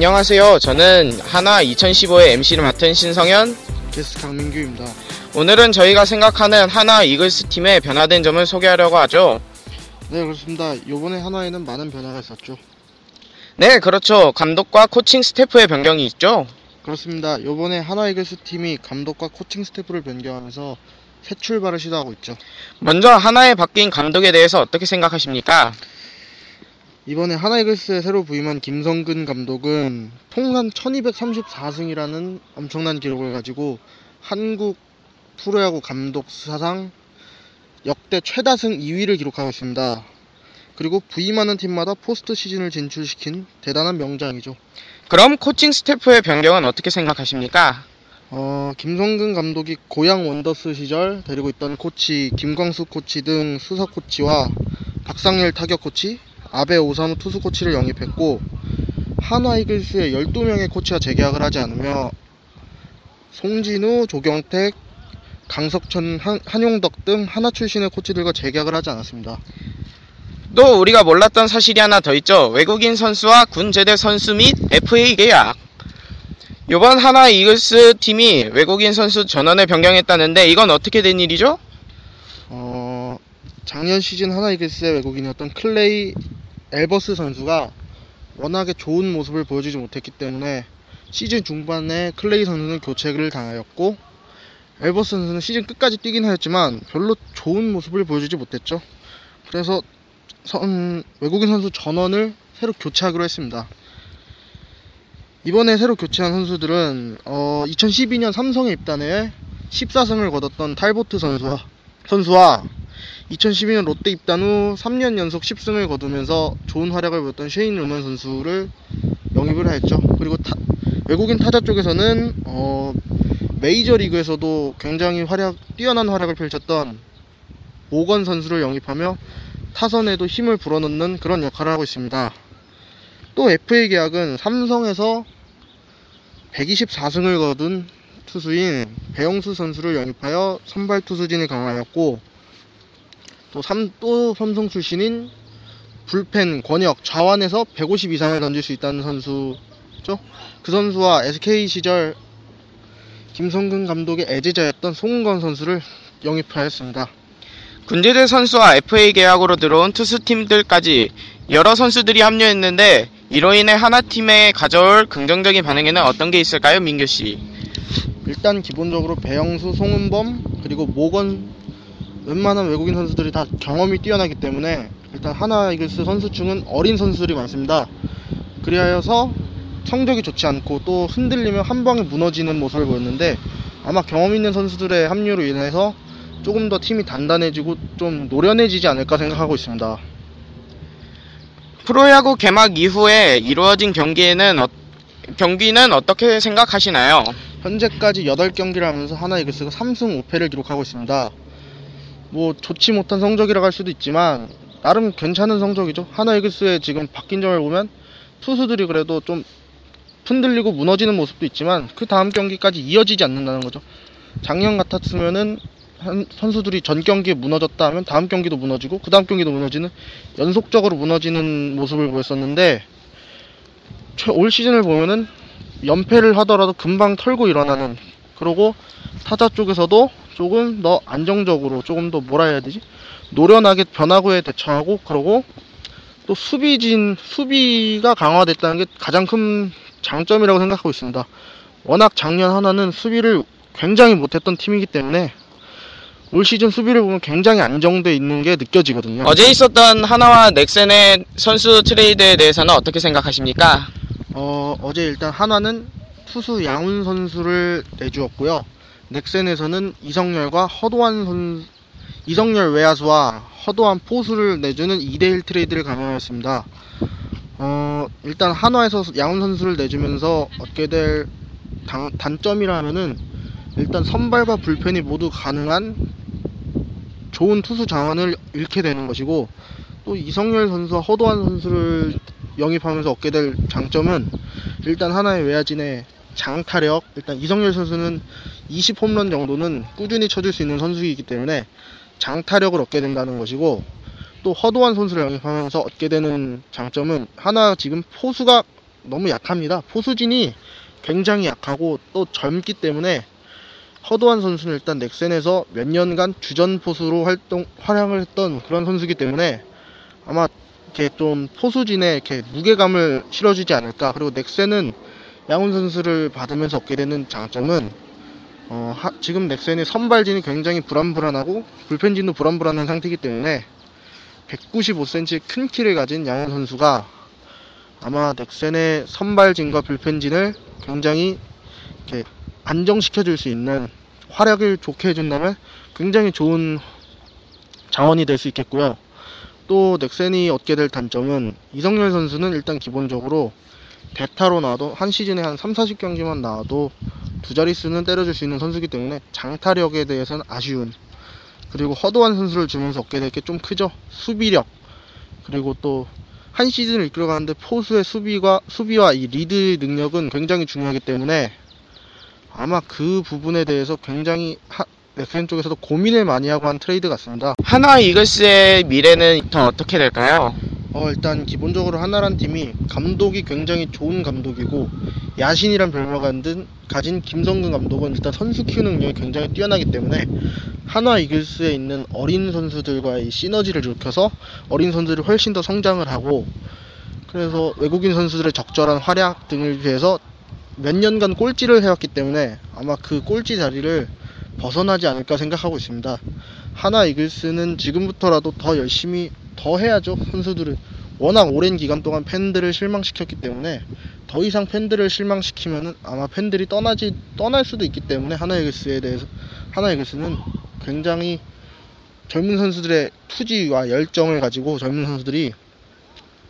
안녕하세요. 저는 하나 2015의 MC를 맡은 신성현. 게스트 강민규입니다. 오늘은 저희가 생각하는 하나 이글스 팀의 변화된 점을 소개하려고 하죠. 네, 그렇습니다. 요번에 하나에는 많은 변화가 있었죠. 네, 그렇죠. 감독과 코칭 스태프의 변경이 있죠. 그렇습니다. 요번에 하나 이글스 팀이 감독과 코칭 스태프를 변경하면서 새 출발을 시도하고 있죠. 먼저 하나에 바뀐 감독에 대해서 어떻게 생각하십니까? 이번에 한화 이글스에 새로 부임한 김성근 감독은 통산 1234승이라는 엄청난 기록을 가지고 한국 프로야구 감독 사상 역대 최다승 2위를 기록하고 있습니다. 그리고 부임하는 팀마다 포스트 시즌을 진출시킨 대단한 명장이죠. 그럼 코칭 스태프의 변경은 어떻게 생각하십니까? 어, 김성근 감독이 고양 원더스 시절 데리고 있던 코치 김광수 코치 등 수석 코치와 박상일 타격 코치, 아베 오사무 투수 코치를 영입했고 한화 이글스의 12명의 코치가 재계약을 하지 않으며 송진우, 조경택, 강석천, 한, 한용덕 등 하나 출신의 코치들과 재계약을 하지 않았습니다. 또 우리가 몰랐던 사실이 하나 더 있죠. 외국인 선수와 군 제대 선수 및 FA 계약. 이번 하나 이글스 팀이 외국인 선수 전원을 변경했다는데 이건 어떻게 된 일이죠? 어, 작년 시즌 한화 이글스의 외국인이었던 클레이 앨버스 선수가 워낙에 좋은 모습을 보여주지 못했기 때문에 시즌 중반에 클레이 선수는 교체를 당하였고 앨버스 선수는 시즌 끝까지 뛰긴 하였지만 별로 좋은 모습을 보여주지 못했죠. 그래서 선, 외국인 선수 전원을 새로 교체하기로 했습니다. 이번에 새로 교체한 선수들은 어, 2012년 삼성에 입단해 14승을 거뒀던 탈보트 선수와 선수와 2012년 롯데 입단 후 3년 연속 10승을 거두면서 좋은 활약을 보였던 쉐인 루먼 선수를 영입을 하였죠. 그리고 타, 외국인 타자 쪽에서는 어, 메이저리그에서도 굉장히 활약 뛰어난 활약을 펼쳤던 모건 선수를 영입하며 타선에도 힘을 불어넣는 그런 역할을 하고 있습니다. 또 FA 계약은 삼성에서 124승을 거둔 투수인 배영수 선수를 영입하여 선발 투수진을 강화하였고 또, 삼, 또 삼성 출신인 불펜 권혁 좌완에서 150 이상을 던질 수 있다는 선수죠. 그 선수와 SK 시절 김성근 감독의 애제자였던 송은건 선수를 영입하였습니다. 군제대 선수와 FA 계약으로 들어온 투수팀들까지 여러 선수들이 합류했는데 이로 인해 하나 팀에 가져올 긍정적인 반응에는 어떤 게 있을까요, 민규 씨? 일단 기본적으로 배영수, 송은범 그리고 모건 웬만한 외국인 선수들이 다 경험이 뛰어나기 때문에 일단 하나 이글스 선수층은 어린 선수들이 많습니다. 그리하여서 성적이 좋지 않고 또 흔들리면 한 방에 무너지는 모습을 보였는데 아마 경험 있는 선수들의 합류로 인해서 조금 더 팀이 단단해지고 좀 노련해지지 않을까 생각하고 있습니다. 프로야구 개막 이후에 이루어진 경기에는 어, 경기는 어떻게 생각하시나요? 현재까지 8경기를 하면서 하나 이글스가 3승 5패를 기록하고 있습니다. 뭐 좋지 못한 성적이라고 할 수도 있지만 나름 괜찮은 성적이죠. 하나 이글스의 지금 바뀐 점을 보면 투수들이 그래도 좀 흔들리고 무너지는 모습도 있지만 그 다음 경기까지 이어지지 않는다는 거죠. 작년 같았으면은 선수들이 전 경기에 무너졌다 하면 다음 경기도 무너지고 그 다음 경기도 무너지는 연속적으로 무너지는 모습을 보였었는데 올 시즌을 보면은 연패를 하더라도 금방 털고 일어나는 그리고 타자 쪽에서도 조금 더 안정적으로 조금 더 뭐라 해야 되지 노련하게 변화구에 대처하고 그러고 또 수비진 수비가 강화됐다는 게 가장 큰 장점이라고 생각하고 있습니다. 워낙 작년 하나는 수비를 굉장히 못했던 팀이기 때문에 올 시즌 수비를 보면 굉장히 안정돼 있는 게 느껴지거든요. 어제 있었던 한화와 넥센의 선수 트레이드에 대해서는 어떻게 생각하십니까? 어, 어제 일단 한화는 투수 양훈 선수를 내주었고요. 넥센에서는 이성열과 허도환 선 이성열 외야수와 허도환 포수를 내주는 2대1 트레이드를 강행하였습니다. 어, 일단 한화에서 양훈 선수를 내주면서 얻게 될 단, 단점이라면은 일단 선발과 불펜이 모두 가능한 좋은 투수 장원을 잃게 되는 것이고 또 이성열 선수와 허도한 선수를 영입하면서 얻게 될 장점은 일단 하나의 외야진의 장타력 일단 이성열 선수는 20 홈런 정도는 꾸준히 쳐줄 수 있는 선수이기 때문에 장타력을 얻게 된다는 것이고 또 허도한 선수를 영입하면서 얻게 되는 장점은 하나 지금 포수가 너무 약합니다. 포수진이 굉장히 약하고 또 젊기 때문에 허도한 선수는 일단 넥센에서 몇 년간 주전 포수로 활동 활약을 했던 그런 선수기 때문에 아마 이렇게 좀 포수진에 이렇게 무게감을 실어주지 않을까. 그리고 넥센은 양훈 선수를 받으면서 얻게 되는 장점은 어, 하- 지금 넥센의 선발진이 굉장히 불안불안하고 불펜진도 불안불안한 상태이기 때문에 195cm의 큰 키를 가진 양훈 선수가 아마 넥센의 선발진과 불펜진을 굉장히 이렇게 안정시켜 줄 수 있는 활약을 좋게 해준다면 굉장히 좋은 자원이 될 수 있겠고요. 또 넥센이 얻게 될 단점은 이성열 선수는 일단 기본적으로 대타로 나와도 한 시즌에 한 3, 40경기만 나와도 두 자릿수는 때려줄 수 있는 선수이기 때문에 장타력에 대해서는 아쉬운 그리고 허도환 선수를 주면서 얻게 될 게 좀 크죠. 수비력 그리고 또 한 시즌을 이끌어가는데 포수의 수비가 수비와 이 리드 능력은 굉장히 중요하기 때문에 아마 그 부분에 대해서 굉장히 하, 넥센 쪽에서도 고민을 많이 하고 한 트레이드 같습니다. 한화 이글스의 미래는 더 어떻게 될까요? 어, 일단 기본적으로 한화란 팀이 감독이 굉장히 좋은 감독이고 야신이란 별명을 가진, 가진 김성근 감독은 일단 선수 키우는 능력이 굉장히 뛰어나기 때문에 한화 이글스에 있는 어린 선수들과의 시너지를 일으켜서 어린 선수들이 훨씬 더 성장을 하고 그래서 외국인 선수들의 적절한 활약 등을 위해서 몇 년간 꼴찌를 해왔기 때문에 아마 그 꼴찌 자리를 벗어나지 않을까 생각하고 있습니다. 하나 이글스는 지금부터라도 더 열심히 더 해야죠. 선수들은 워낙 오랜 기간 동안 팬들을 실망시켰기 때문에 더 이상 팬들을 실망시키면은 아마 팬들이 떠나지 떠날 수도 있기 때문에 하나 이글스에 대해서 한화 이글스는 굉장히 젊은 선수들의 투지와 열정을 가지고 젊은 선수들이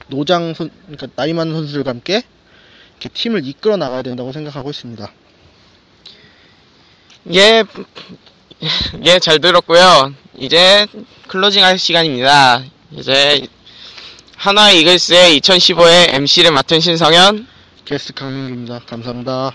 노장 선 그러니까 나이 많은 선수들과 함께 이렇게 팀을 이끌어 나가야 된다고 생각하고 있습니다. 예, 예, 잘 들었고요. 이제 closing 할 시간입니다. 이제 한화 이글스의 2015의 MC를 맡은 신성현. 게스트 강민규입니다. 감사합니다.